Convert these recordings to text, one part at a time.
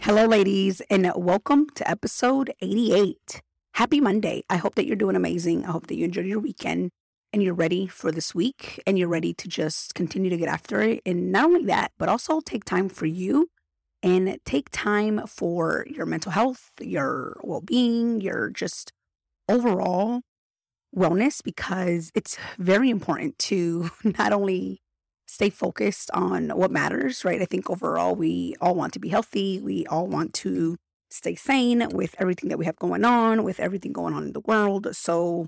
Hello, ladies, and welcome to episode 88. Happy Monday. I hope that you're doing amazing. I hope that you enjoyed your weekend and you're ready for this week and you're ready to just continue to get after it. And not only that, but also take time for you and take time for your mental health, your well being, your just overall wellness, because it's very important to not only stay focused on what matters, right? I think overall we all want to be healthy. We all want to stay sane with everything that we have going on, with everything going on in the world. So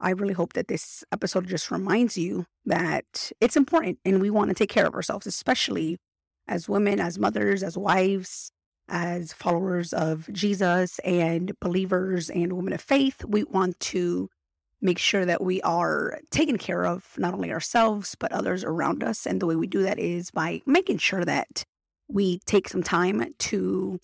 I really hope that this episode just reminds you that it's important and we want to take care of ourselves, especially as women, as mothers, as wives, as followers of Jesus and believers and women of faith. We want to make sure that we are taking care of not only ourselves, but others around us. And the way we do that is by making sure that we take some time to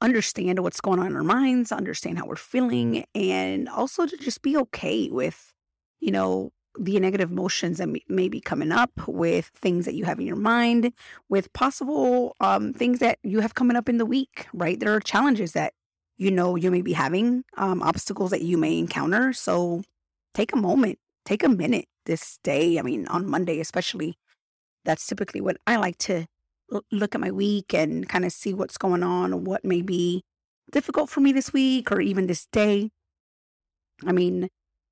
understand what's going on in our minds, understand how we're feeling, and also to just be okay with, you know, the negative emotions that may be coming up with things that you have in your mind, with possible um, things that you have coming up in the week, right? There are challenges that you know you may be having, um, obstacles that you may encounter. So take a moment, take a minute this day. I mean, on Monday, especially, that's typically what I like to l- look at my week and kind of see what's going on, or what may be difficult for me this week or even this day. I mean,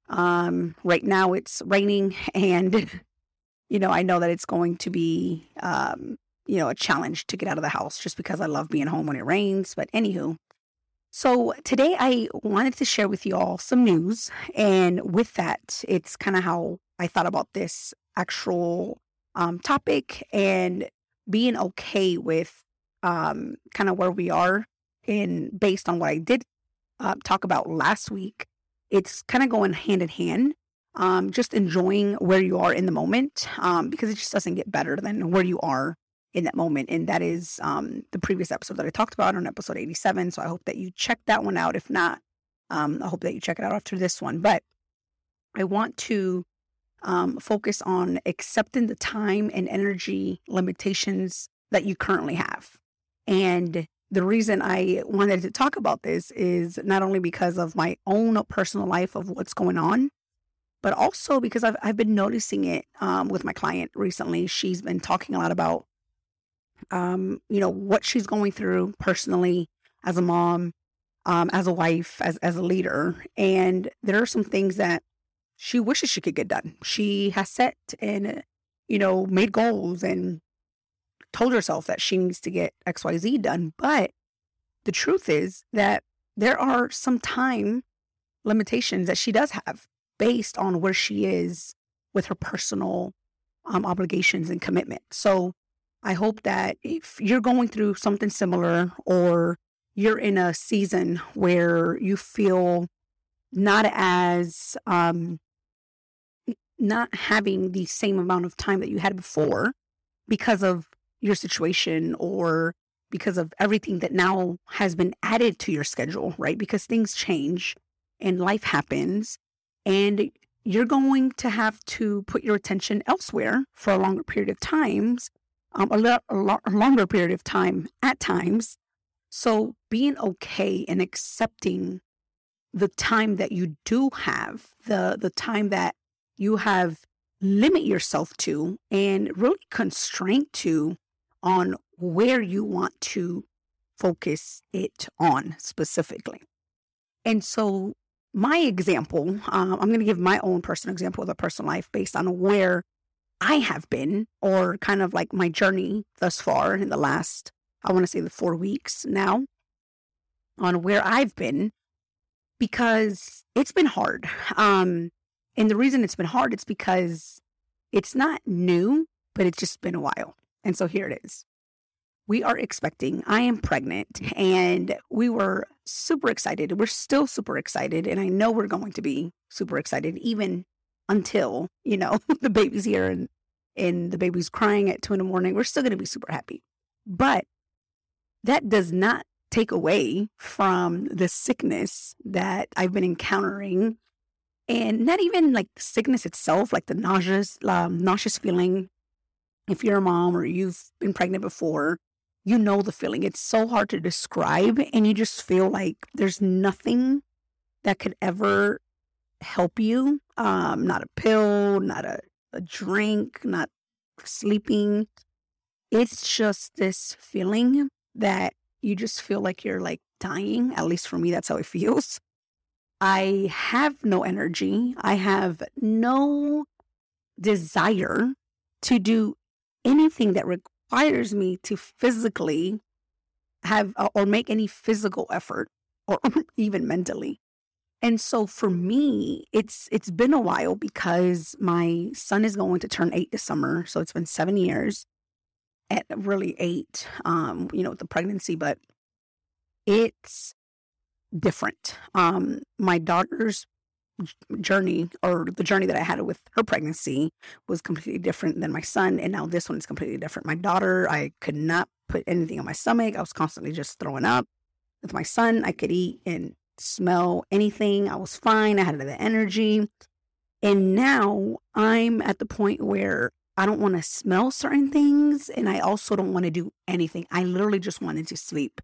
um, right now it's raining and, you know, I know that it's going to be, um, you know, a challenge to get out of the house just because I love being home when it rains. But anywho, so, today I wanted to share with you all some news. And with that, it's kind of how I thought about this actual um, topic and being okay with um, kind of where we are. And based on what I did uh, talk about last week, it's kind of going hand in hand. Um, just enjoying where you are in the moment um, because it just doesn't get better than where you are in that moment. And that is um, the previous episode that I talked about on episode 87. So I hope that you check that one out. If not, um, I hope that you check it out after this one. But I want to um, focus on accepting the time and energy limitations that you currently have. And the reason I wanted to talk about this is not only because of my own personal life of what's going on, but also because I've, I've been noticing it um, with my client recently. She's been talking a lot about um, you know, what she's going through personally as a mom, um, as a wife, as as a leader. And there are some things that she wishes she could get done. She has set and you know, made goals and told herself that she needs to get XYZ done. But the truth is that there are some time limitations that she does have based on where she is with her personal um, obligations and commitment. So I hope that if you're going through something similar or you're in a season where you feel not as um, not having the same amount of time that you had before because of your situation or because of everything that now has been added to your schedule, right? Because things change and life happens and you're going to have to put your attention elsewhere for a longer period of times um, a, lo- a, lo- longer period of time at times. So being okay and accepting the time that you do have, the the time that you have limit yourself to and really constraint to on where you want to focus it on specifically. And so my example, um, I'm going to give my own personal example of a personal life based on where I have been, or kind of like my journey thus far in the last, I want to say the four weeks now, on where I've been, because it's been hard. Um, and the reason it's been hard, it's because it's not new, but it's just been a while. And so here it is. We are expecting, I am pregnant, and we were super excited. We're still super excited. And I know we're going to be super excited, even until, you know, the baby's here and, and the baby's crying at two in the morning. We're still going to be super happy. But that does not take away from the sickness that I've been encountering. And not even like the sickness itself, like the nauseous, um, nauseous feeling. If you're a mom or you've been pregnant before, you know the feeling. It's so hard to describe, and you just feel like there's nothing that could ever help you. Um, not a pill, not a, a drink, not sleeping. It's just this feeling that you just feel like you're like dying. At least for me, that's how it feels. I have no energy. I have no desire to do anything that requires me to physically have or make any physical effort or even mentally. And so for me, it's it's been a while because my son is going to turn 8 this summer, so it's been 7 years at really 8 um you know the pregnancy, but it's different. Um my daughter's journey or the journey that I had with her pregnancy was completely different than my son. And now this one is completely different. My daughter, I could not put anything on my stomach. I was constantly just throwing up. With my son, I could eat and smell anything. I was fine. I had the energy. And now I'm at the point where I don't want to smell certain things. And I also don't want to do anything. I literally just wanted to sleep.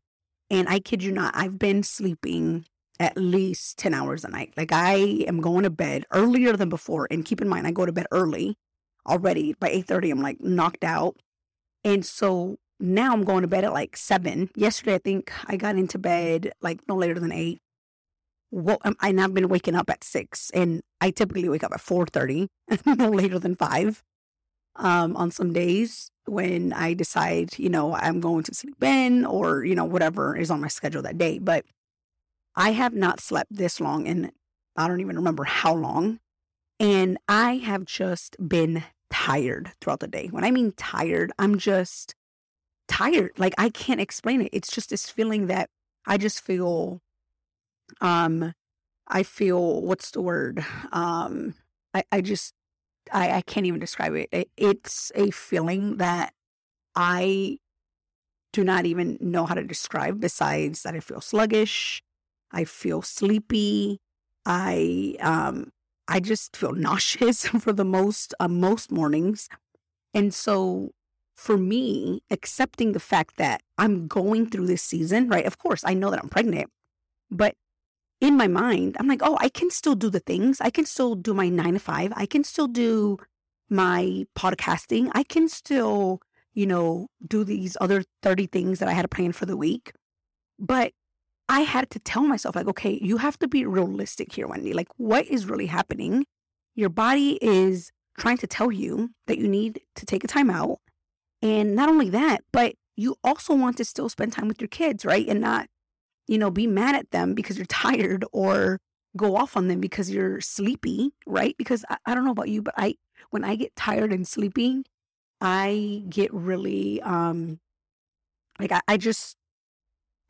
And I kid you not, I've been sleeping at least 10 hours a night. Like I am going to bed earlier than before. And keep in mind, I go to bed early already. By 8.30, I'm like knocked out. And so now I'm going to bed at like 7. Yesterday, I think I got into bed like no later than 8. Well, um, and I've been waking up at 6. And I typically wake up at 4.30, no later than 5 um, on some days when I decide, you know, I'm going to sleep in or, you know, whatever is on my schedule that day. But I have not slept this long and I don't even remember how long. And I have just been tired throughout the day. When I mean tired, I'm just tired. Like I can't explain it. It's just this feeling that I just feel um I feel what's the word? Um I, I just I, I can't even describe it. it. It's a feeling that I do not even know how to describe besides that I feel sluggish. I feel sleepy. I um I just feel nauseous for the most uh, most mornings. And so for me, accepting the fact that I'm going through this season, right? Of course, I know that I'm pregnant, but in my mind, I'm like, oh, I can still do the things. I can still do my nine to five. I can still do my podcasting. I can still, you know, do these other 30 things that I had planned for the week. But I had to tell myself, like, okay, you have to be realistic here, Wendy. Like, what is really happening? Your body is trying to tell you that you need to take a time out. And not only that, but you also want to still spend time with your kids, right? And not, you know, be mad at them because you're tired or go off on them because you're sleepy, right? Because I, I don't know about you, but I, when I get tired and sleepy, I get really, um, like, I, I just,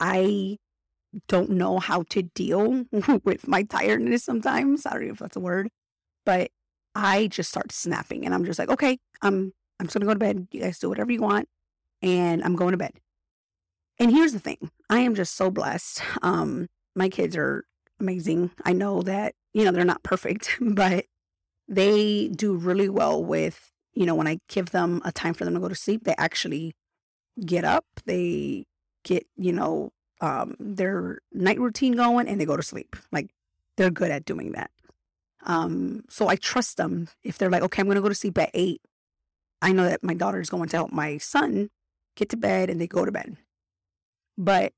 I don't know how to deal with my tiredness sometimes. I don't know if that's a word, but I just start snapping and I'm just like, okay, I'm I'm just gonna go to bed. You guys do whatever you want, and I'm going to bed. And here's the thing: I am just so blessed. Um, my kids are amazing. I know that you know they're not perfect, but they do really well with you know when I give them a time for them to go to sleep. They actually get up. They get you know um, their night routine going and they go to sleep. Like they're good at doing that. Um, so I trust them. If they're like, okay, I'm going to go to sleep at eight, I know that my daughter is going to help my son get to bed and they go to bed. But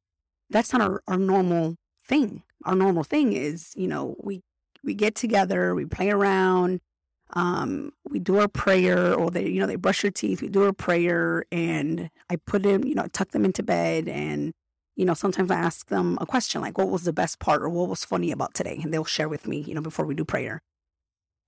that's not our, our normal thing. Our normal thing is, you know, we we get together, we play around, um, we do our prayer, or they, you know, they brush their teeth. We do our prayer, and I put them, you know, tuck them into bed, and you know, sometimes I ask them a question like, "What was the best part?" or "What was funny about today?" and they'll share with me, you know, before we do prayer.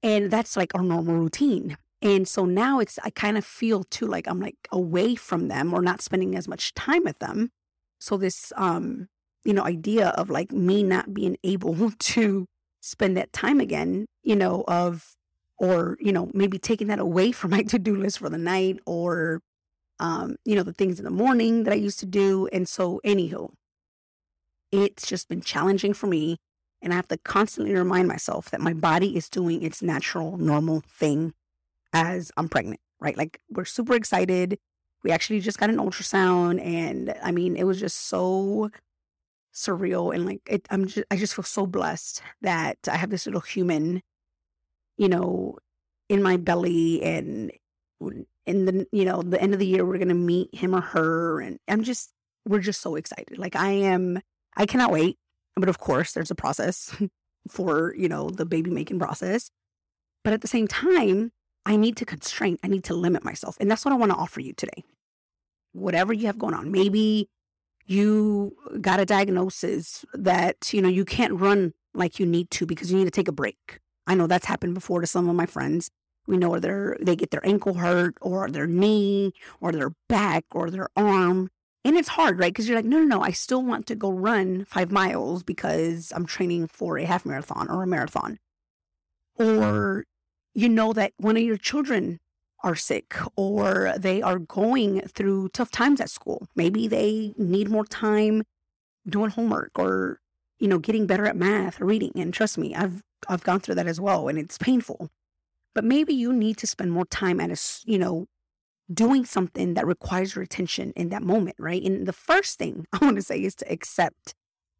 And that's like our normal routine. And so now it's, I kind of feel too like I'm like away from them or not spending as much time with them. So this, um, you know, idea of like me not being able to spend that time again, you know, of, or, you know, maybe taking that away from my to do list for the night or, um, you know, the things in the morning that I used to do. And so, anywho, it's just been challenging for me. And I have to constantly remind myself that my body is doing its natural, normal thing as I'm pregnant, right? Like we're super excited. We actually just got an ultrasound and I mean, it was just so surreal and like it, I'm just I just feel so blessed that I have this little human, you know, in my belly and in the you know, the end of the year we're going to meet him or her and I'm just we're just so excited. Like I am I cannot wait. But of course, there's a process for, you know, the baby making process. But at the same time, I need to constrain, I need to limit myself. And that's what I want to offer you today. Whatever you have going on, maybe you got a diagnosis that, you know, you can't run like you need to because you need to take a break. I know that's happened before to some of my friends. We know they they get their ankle hurt or their knee or their back or their arm. And it's hard, right? Because you're like, no, no, no, I still want to go run five miles because I'm training for a half marathon or a marathon. Mm-hmm. Or you know that one of your children are sick or they are going through tough times at school. Maybe they need more time doing homework or you know getting better at math or reading and trust me I've I've gone through that as well and it's painful. But maybe you need to spend more time at a you know doing something that requires your attention in that moment, right? And the first thing I want to say is to accept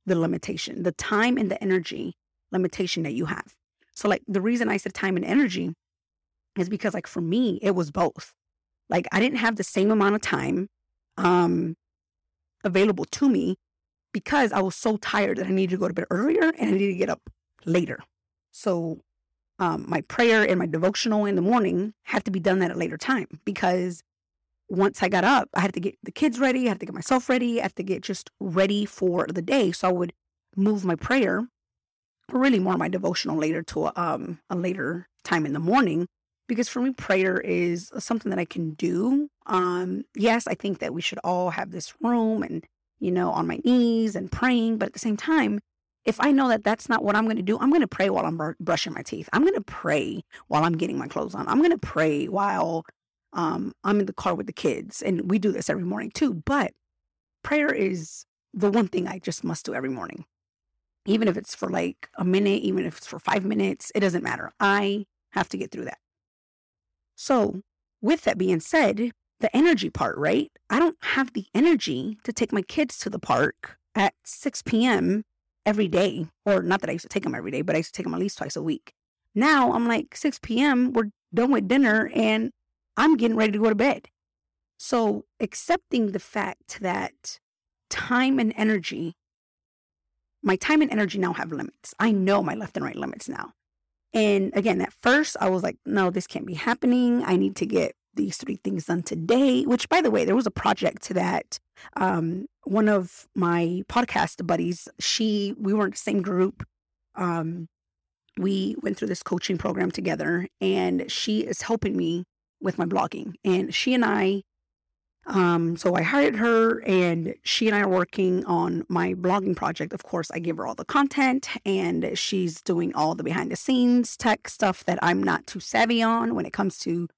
the limitation, the time and the energy limitation that you have. So like the reason I said time and energy is because like for me, it was both. Like I didn't have the same amount of time um available to me because I was so tired that I needed to go to bed earlier and I needed to get up later. So um, my prayer and my devotional in the morning had to be done at a later time because once I got up, I had to get the kids ready, I had to get myself ready, I had to get just ready for the day. So I would move my prayer really more my devotional later to a, um, a later time in the morning because for me prayer is something that i can do. Um yes i think that we should all have this room and you know on my knees and praying but at the same time if i know that that's not what i'm going to do i'm going to pray while i'm br- brushing my teeth. I'm going to pray while i'm getting my clothes on. I'm going to pray while um i'm in the car with the kids and we do this every morning too but prayer is the one thing i just must do every morning even if it's for like a minute, even if it's for five minutes, it doesn't matter. I have to get through that. So, with that being said, the energy part, right? I don't have the energy to take my kids to the park at 6 p.m. every day. Or not that I used to take them every day, but I used to take them at least twice a week. Now I'm like 6 p.m., we're done with dinner and I'm getting ready to go to bed. So, accepting the fact that time and energy my time and energy now have limits. I know my left and right limits now. And again, at first I was like, no, this can't be happening. I need to get these three things done today, which by the way, there was a project to that um, one of my podcast buddies, she, we were in the same group. Um, we went through this coaching program together and she is helping me with my blogging. And she and I um, so I hired her and she and I are working on my blogging project. Of course, I give her all the content and she's doing all the behind the scenes tech stuff that I'm not too savvy on when it comes to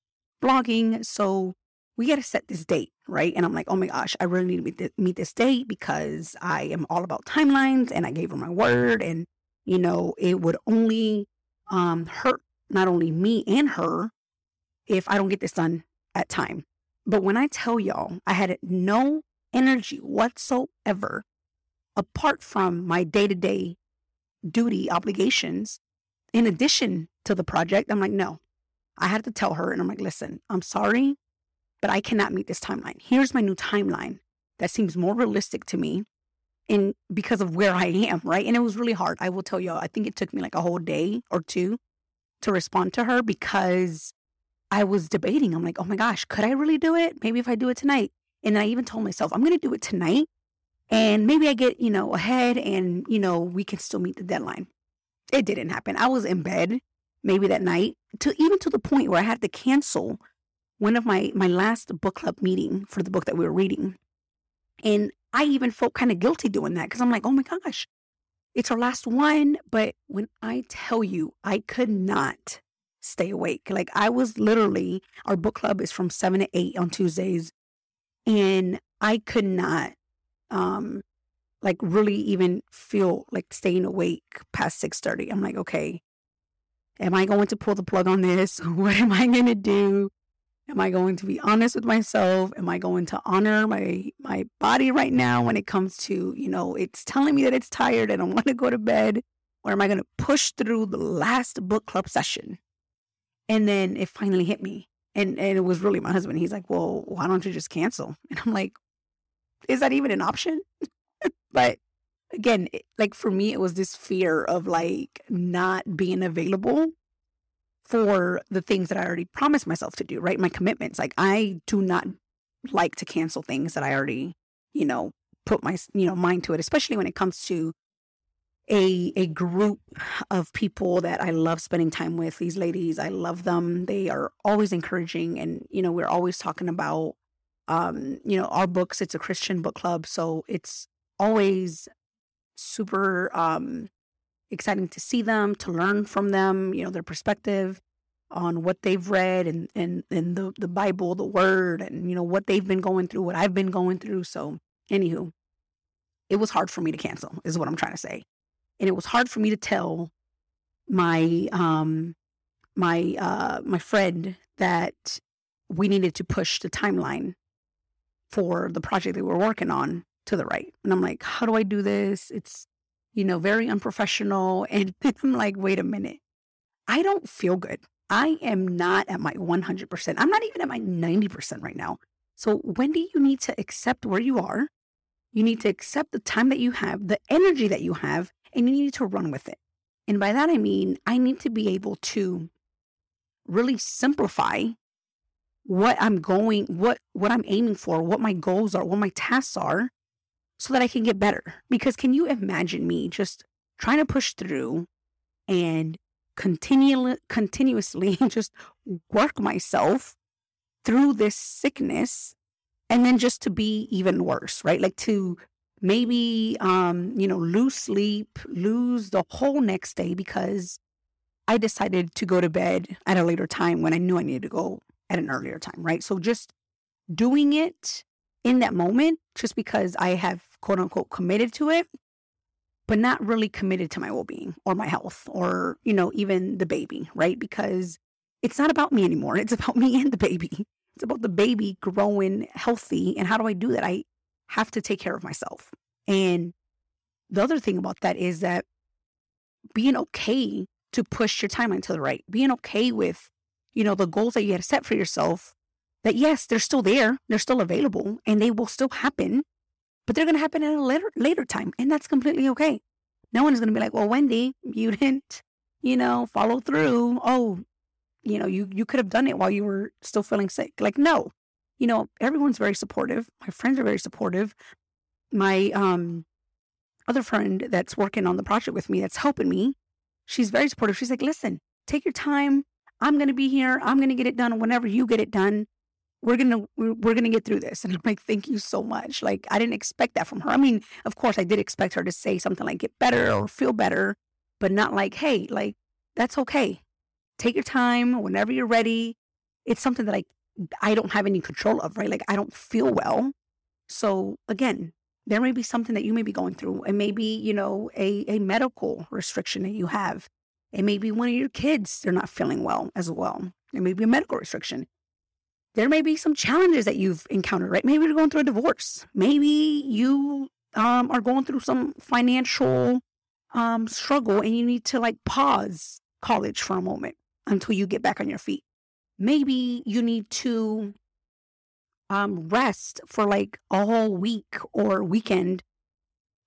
blogging. So we got to set this date, right? And I'm like, oh my gosh, I really need to meet this date because I am all about timelines and I gave her my word. And, you know, it would only um, hurt not only me and her if I don't get this done at time. But when I tell y'all, I had no energy whatsoever apart from my day to day duty obligations. In addition to the project, I'm like, no, I had to tell her, and I'm like, listen, I'm sorry, but I cannot meet this timeline. Here's my new timeline that seems more realistic to me. and because of where I am, right? And it was really hard. I will tell y'all, I think it took me like a whole day or two to respond to her because I was debating. I'm like, oh my gosh, could I really do it? Maybe if I do it tonight. And I even told myself, I'm going to do it tonight. And maybe I get, you know, ahead and, you know, we can still meet the deadline. It didn't happen. I was in bed maybe that night to even to the point where I had to cancel one of my my last book club meeting for the book that we were reading. And I even felt kind of guilty doing that because I'm like, oh my gosh, it's our last one. But when I tell you, I could not stay awake. Like I was literally, our book club is from seven to eight on Tuesdays. And I could not, um, like really even feel like staying awake past 6.30 i'm like okay am i going to pull the plug on this what am i going to do Am I going to be honest with myself? Am I going to honor my my body right now when it comes to, you know, it's telling me that it's tired and I want to go to bed? Or am I going to push through the last book club session? And then it finally hit me. And and it was really my husband. He's like, "Well, why don't you just cancel?" And I'm like, "Is that even an option?" but again, it, like for me, it was this fear of like not being available for the things that I already promised myself to do, right? My commitments. Like I do not like to cancel things that I already, you know, put my, you know, mind to it, especially when it comes to a a group of people that I love spending time with. These ladies, I love them. They are always encouraging and, you know, we're always talking about um, you know, our books, it's a Christian book club, so it's always super um exciting to see them, to learn from them, you know, their perspective on what they've read and and, and the, the Bible, the word, and you know, what they've been going through, what I've been going through. So anywho, it was hard for me to cancel, is what I'm trying to say. And it was hard for me to tell my um my uh my friend that we needed to push the timeline for the project that we were working on to the right. And I'm like, how do I do this? It's you know, very unprofessional. And I'm like, wait a minute. I don't feel good. I am not at my 100%. I'm not even at my 90% right now. So, Wendy, you need to accept where you are. You need to accept the time that you have, the energy that you have, and you need to run with it. And by that, I mean, I need to be able to really simplify what I'm going, what, what I'm aiming for, what my goals are, what my tasks are, so that I can get better. Because can you imagine me just trying to push through and continue, continuously just work myself through this sickness and then just to be even worse, right? Like to maybe, um, you know, lose sleep, lose the whole next day because I decided to go to bed at a later time when I knew I needed to go at an earlier time, right? So just doing it in that moment just because I have quote unquote committed to it, but not really committed to my well being or my health or, you know, even the baby, right? Because it's not about me anymore. It's about me and the baby. It's about the baby growing healthy. And how do I do that? I have to take care of myself. And the other thing about that is that being okay to push your timeline to the right, being okay with, you know, the goals that you had set for yourself that yes, they're still there, they're still available, and they will still happen, but they're going to happen at a later later time, and that's completely okay. No one is going to be like, "Well, Wendy, you didn't, you know, follow through. Oh, you know, you you could have done it while you were still feeling sick." Like, no, you know, everyone's very supportive. My friends are very supportive. My um other friend that's working on the project with me, that's helping me, she's very supportive. She's like, "Listen, take your time. I'm going to be here. I'm going to get it done whenever you get it done we're gonna we're gonna get through this and i'm like thank you so much like i didn't expect that from her i mean of course i did expect her to say something like get better or feel better but not like hey like that's okay take your time whenever you're ready it's something that i i don't have any control of right like i don't feel well so again there may be something that you may be going through it may be you know a, a medical restriction that you have it may be one of your kids they're not feeling well as well it may be a medical restriction there may be some challenges that you've encountered, right? Maybe you're going through a divorce. Maybe you um, are going through some financial um, struggle and you need to like pause college for a moment until you get back on your feet. Maybe you need to um, rest for like a whole week or weekend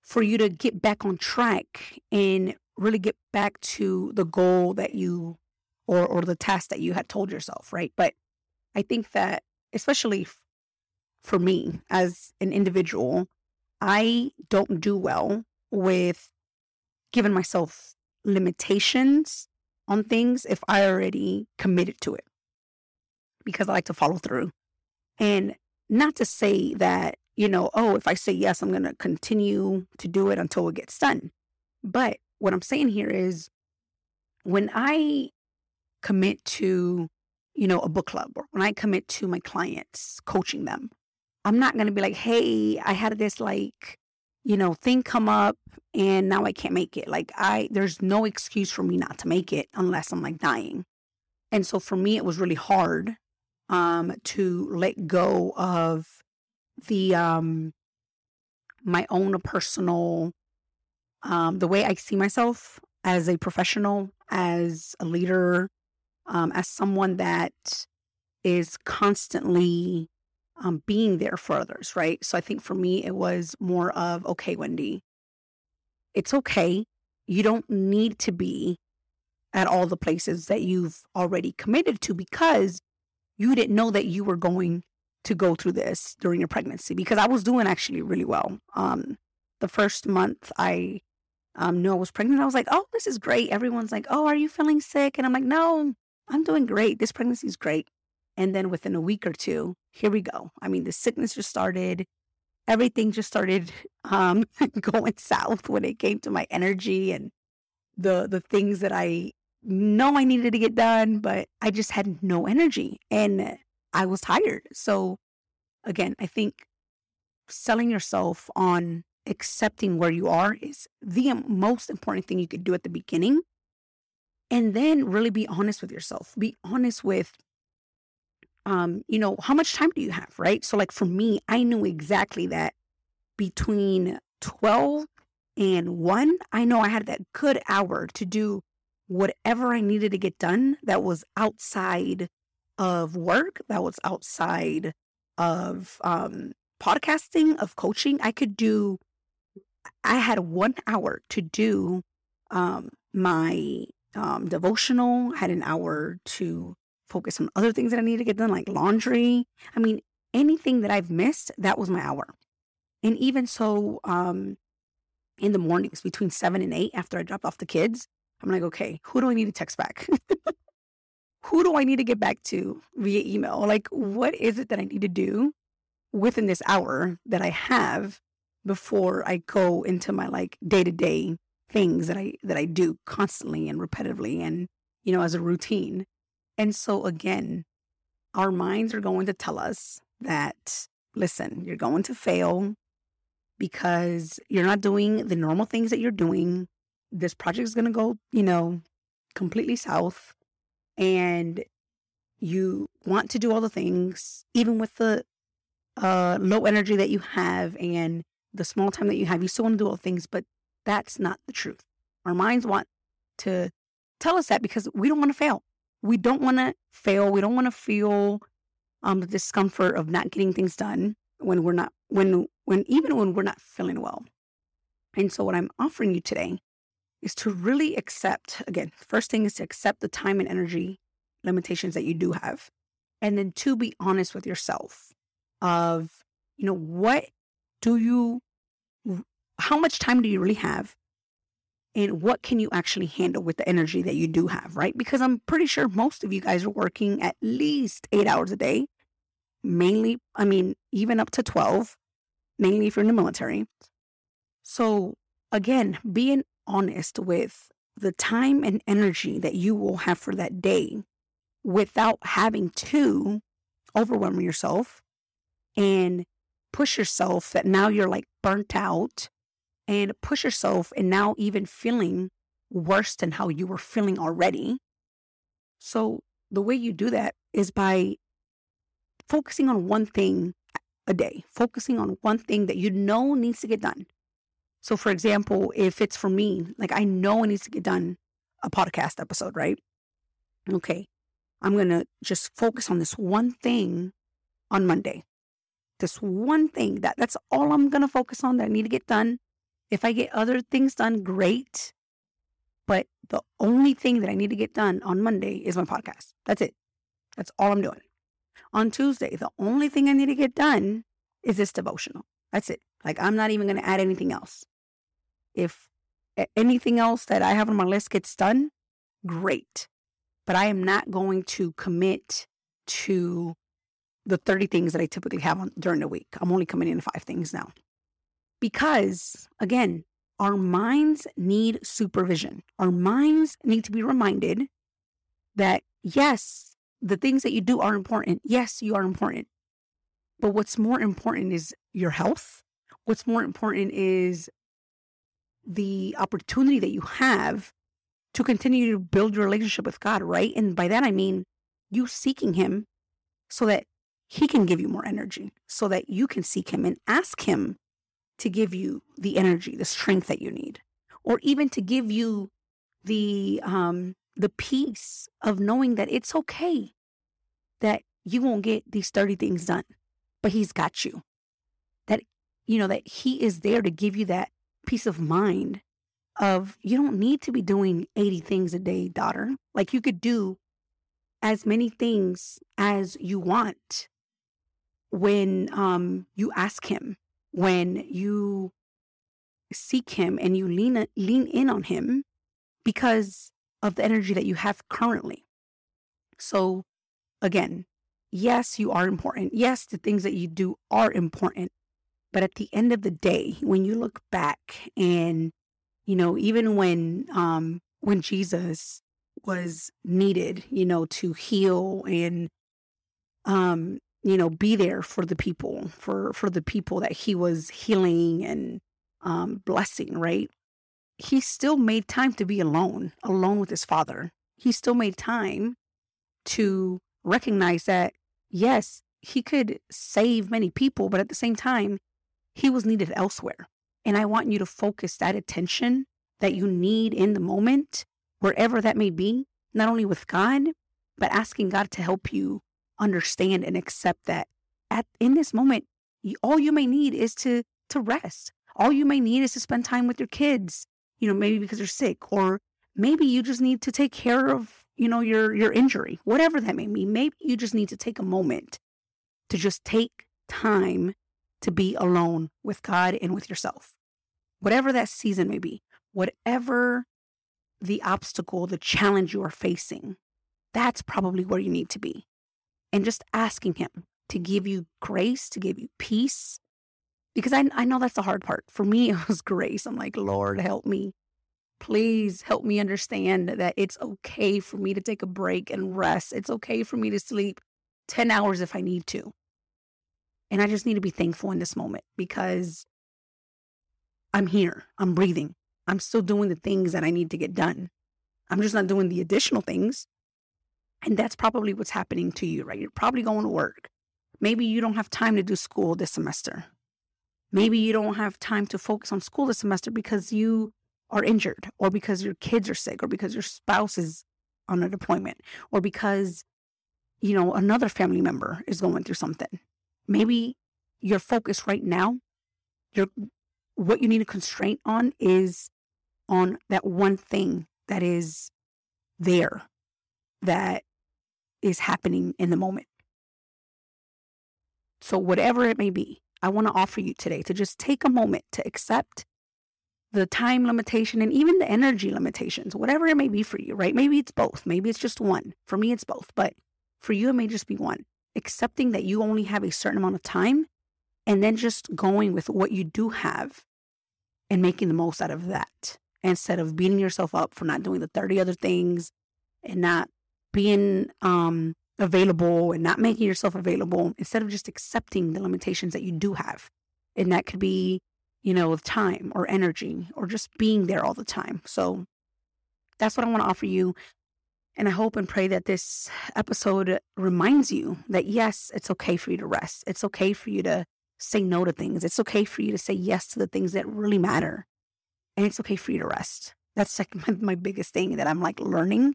for you to get back on track and really get back to the goal that you or or the task that you had told yourself, right? But I think that especially f- for me as an individual, I don't do well with giving myself limitations on things if I already committed to it because I like to follow through. And not to say that, you know, oh, if I say yes, I'm going to continue to do it until it gets done. But what I'm saying here is when I commit to, you know, a book club or when I commit to my clients, coaching them, I'm not going to be like, hey, I had this like, you know, thing come up and now I can't make it. Like, I, there's no excuse for me not to make it unless I'm like dying. And so for me, it was really hard um, to let go of the, um, my own personal, um, the way I see myself as a professional, as a leader, um, as someone that is constantly um, being there for others, right? So I think for me, it was more of, okay, Wendy, it's okay. You don't need to be at all the places that you've already committed to because you didn't know that you were going to go through this during your pregnancy because I was doing actually really well. Um, the first month I um, knew I was pregnant, I was like, oh, this is great. Everyone's like, oh, are you feeling sick? And I'm like, no, I'm doing great. This pregnancy is great. And then within a week or two, here we go. I mean, the sickness just started. Everything just started um, going south when it came to my energy and the the things that I know I needed to get done, but I just had no energy and I was tired. So again, I think selling yourself on accepting where you are is the most important thing you could do at the beginning. And then really be honest with yourself. Be honest with um, you know, how much time do you have, right? So like for me, I knew exactly that between 12 and 1, I know I had that good hour to do whatever I needed to get done that was outside of work, that was outside of um, podcasting, of coaching. I could do, I had one hour to do um, my um, devotional, I had an hour to focus on other things that I need to get done, like laundry. I mean, anything that I've missed, that was my hour. And even so, um, in the mornings between seven and eight, after I dropped off the kids, I'm like, okay, who do I need to text back? who do I need to get back to via email? Like, what is it that I need to do within this hour that I have before I go into my like day to day things that I that I do constantly and repetitively and you know as a routine. And so again, our minds are going to tell us that listen, you're going to fail because you're not doing the normal things that you're doing this project is going to go, you know, completely south and you want to do all the things, even with the uh, low energy that you have and the small time that you have, you still want to do all the things, but that's not the truth. Our minds want to tell us that because we don't want to fail. We don't want to fail. We don't want to feel um, the discomfort of not getting things done when we're not, when, when, even when we're not feeling well. And so, what I'm offering you today is to really accept again, first thing is to accept the time and energy limitations that you do have. And then to be honest with yourself of, you know, what do you, how much time do you really have? And what can you actually handle with the energy that you do have, right? Because I'm pretty sure most of you guys are working at least eight hours a day, mainly, I mean, even up to 12, mainly if you're in the military. So again, being honest with the time and energy that you will have for that day without having to overwhelm yourself and push yourself that now you're like burnt out and push yourself and now even feeling worse than how you were feeling already. So the way you do that is by focusing on one thing a day, focusing on one thing that you know needs to get done. So, for example, if it's for me, like I know it needs to get done a podcast episode, right? Okay. I'm going to just focus on this one thing on Monday. This one thing that that's all I'm going to focus on that I need to get done. If I get other things done, great. But the only thing that I need to get done on Monday is my podcast. That's it. That's all I'm doing. On Tuesday, the only thing I need to get done is this devotional. That's it. Like I'm not even going to add anything else. If anything else that I have on my list gets done, great. But I am not going to commit to the 30 things that I typically have on, during the week. I'm only committing to five things now. Because again, our minds need supervision. Our minds need to be reminded that yes, the things that you do are important. Yes, you are important. But what's more important is your health. What's more important is the opportunity that you have to continue to build your relationship with God, right? And by that, I mean you seeking Him so that He can give you more energy, so that you can seek Him and ask Him to give you the energy, the strength that you need, or even to give you the um, the peace of knowing that it's okay that you won't get these 30 things done, but he's got you. That you know that he is there to give you that peace of mind of you don't need to be doing 80 things a day, daughter. Like you could do as many things as you want when um, you ask him when you seek him and you lean lean in on him because of the energy that you have currently. So again, yes, you are important. Yes, the things that you do are important. But at the end of the day, when you look back and you know, even when um when Jesus was needed, you know, to heal and um you know, be there for the people, for for the people that he was healing and um, blessing, right? He still made time to be alone, alone with his father. He still made time to recognize that, yes, he could save many people, but at the same time, he was needed elsewhere. And I want you to focus that attention that you need in the moment, wherever that may be, not only with God, but asking God to help you understand and accept that at in this moment, all you may need is to to rest. All you may need is to spend time with your kids, you know, maybe because they're sick, or maybe you just need to take care of, you know, your your injury, whatever that may be. Maybe you just need to take a moment to just take time to be alone with God and with yourself. Whatever that season may be, whatever the obstacle, the challenge you are facing, that's probably where you need to be and just asking Him to give you grace, to give you peace. Because I, I know that's the hard part. For me, it was grace. I'm like, Lord, help me. Please help me understand that it's okay for me to take a break and rest. It's okay for me to sleep 10 hours if I need to. And I just need to be thankful in this moment because I'm here. I'm breathing. I'm still doing the things that I need to get done. I'm just not doing the additional things and that's probably what's happening to you, right? You're probably going to work. Maybe you don't have time to do school this semester. Maybe you don't have time to focus on school this semester because you are injured or because your kids are sick or because your spouse is on a deployment or because, you know, another family member is going through something. Maybe your focus right now, your what you need to constraint on is on that one thing that is there that is happening in the moment. So, whatever it may be, I want to offer you today to just take a moment to accept the time limitation and even the energy limitations, whatever it may be for you, right? Maybe it's both. Maybe it's just one. For me, it's both. But for you, it may just be one. Accepting that you only have a certain amount of time and then just going with what you do have and making the most out of that instead of beating yourself up for not doing the 30 other things and not being um, available and not making yourself available instead of just accepting the limitations that you do have. And that could be, you know, of time or energy or just being there all the time. So that's what I want to offer you. And I hope and pray that this episode reminds you that yes, it's okay for you to rest. It's okay for you to say no to things. It's okay for you to say yes to the things that really matter. And it's okay for you to rest. That's like my biggest thing that I'm like learning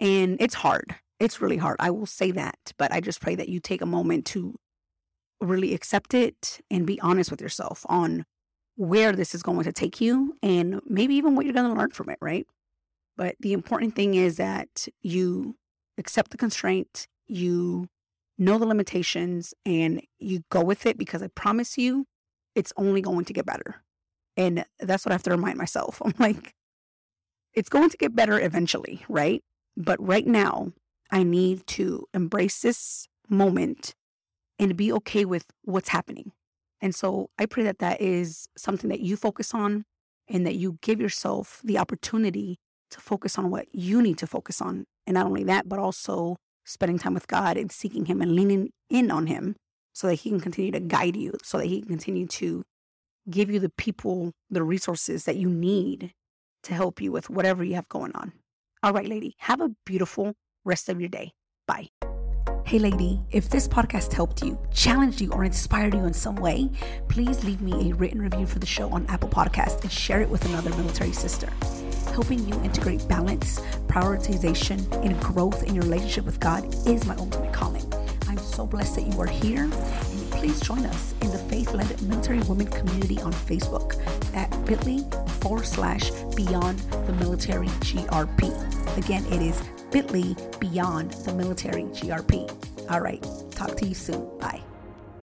and it's hard. It's really hard. I will say that. But I just pray that you take a moment to really accept it and be honest with yourself on where this is going to take you and maybe even what you're going to learn from it, right? But the important thing is that you accept the constraint, you know the limitations, and you go with it because I promise you it's only going to get better. And that's what I have to remind myself. I'm like, it's going to get better eventually, right? But right now, I need to embrace this moment and be okay with what's happening. And so I pray that that is something that you focus on and that you give yourself the opportunity to focus on what you need to focus on. And not only that, but also spending time with God and seeking Him and leaning in on Him so that He can continue to guide you, so that He can continue to give you the people, the resources that you need to help you with whatever you have going on. All right, lady, have a beautiful rest of your day. Bye. Hey, lady, if this podcast helped you, challenged you, or inspired you in some way, please leave me a written review for the show on Apple Podcast and share it with another military sister. Helping you integrate balance, prioritization, and growth in your relationship with God is my ultimate calling. I'm so blessed that you are here, please join us in the faith led military women community on Facebook at bit.ly forward slash beyond the military GRP. Again, it is bit.ly beyond the military GRP. All right, talk to you soon. Bye.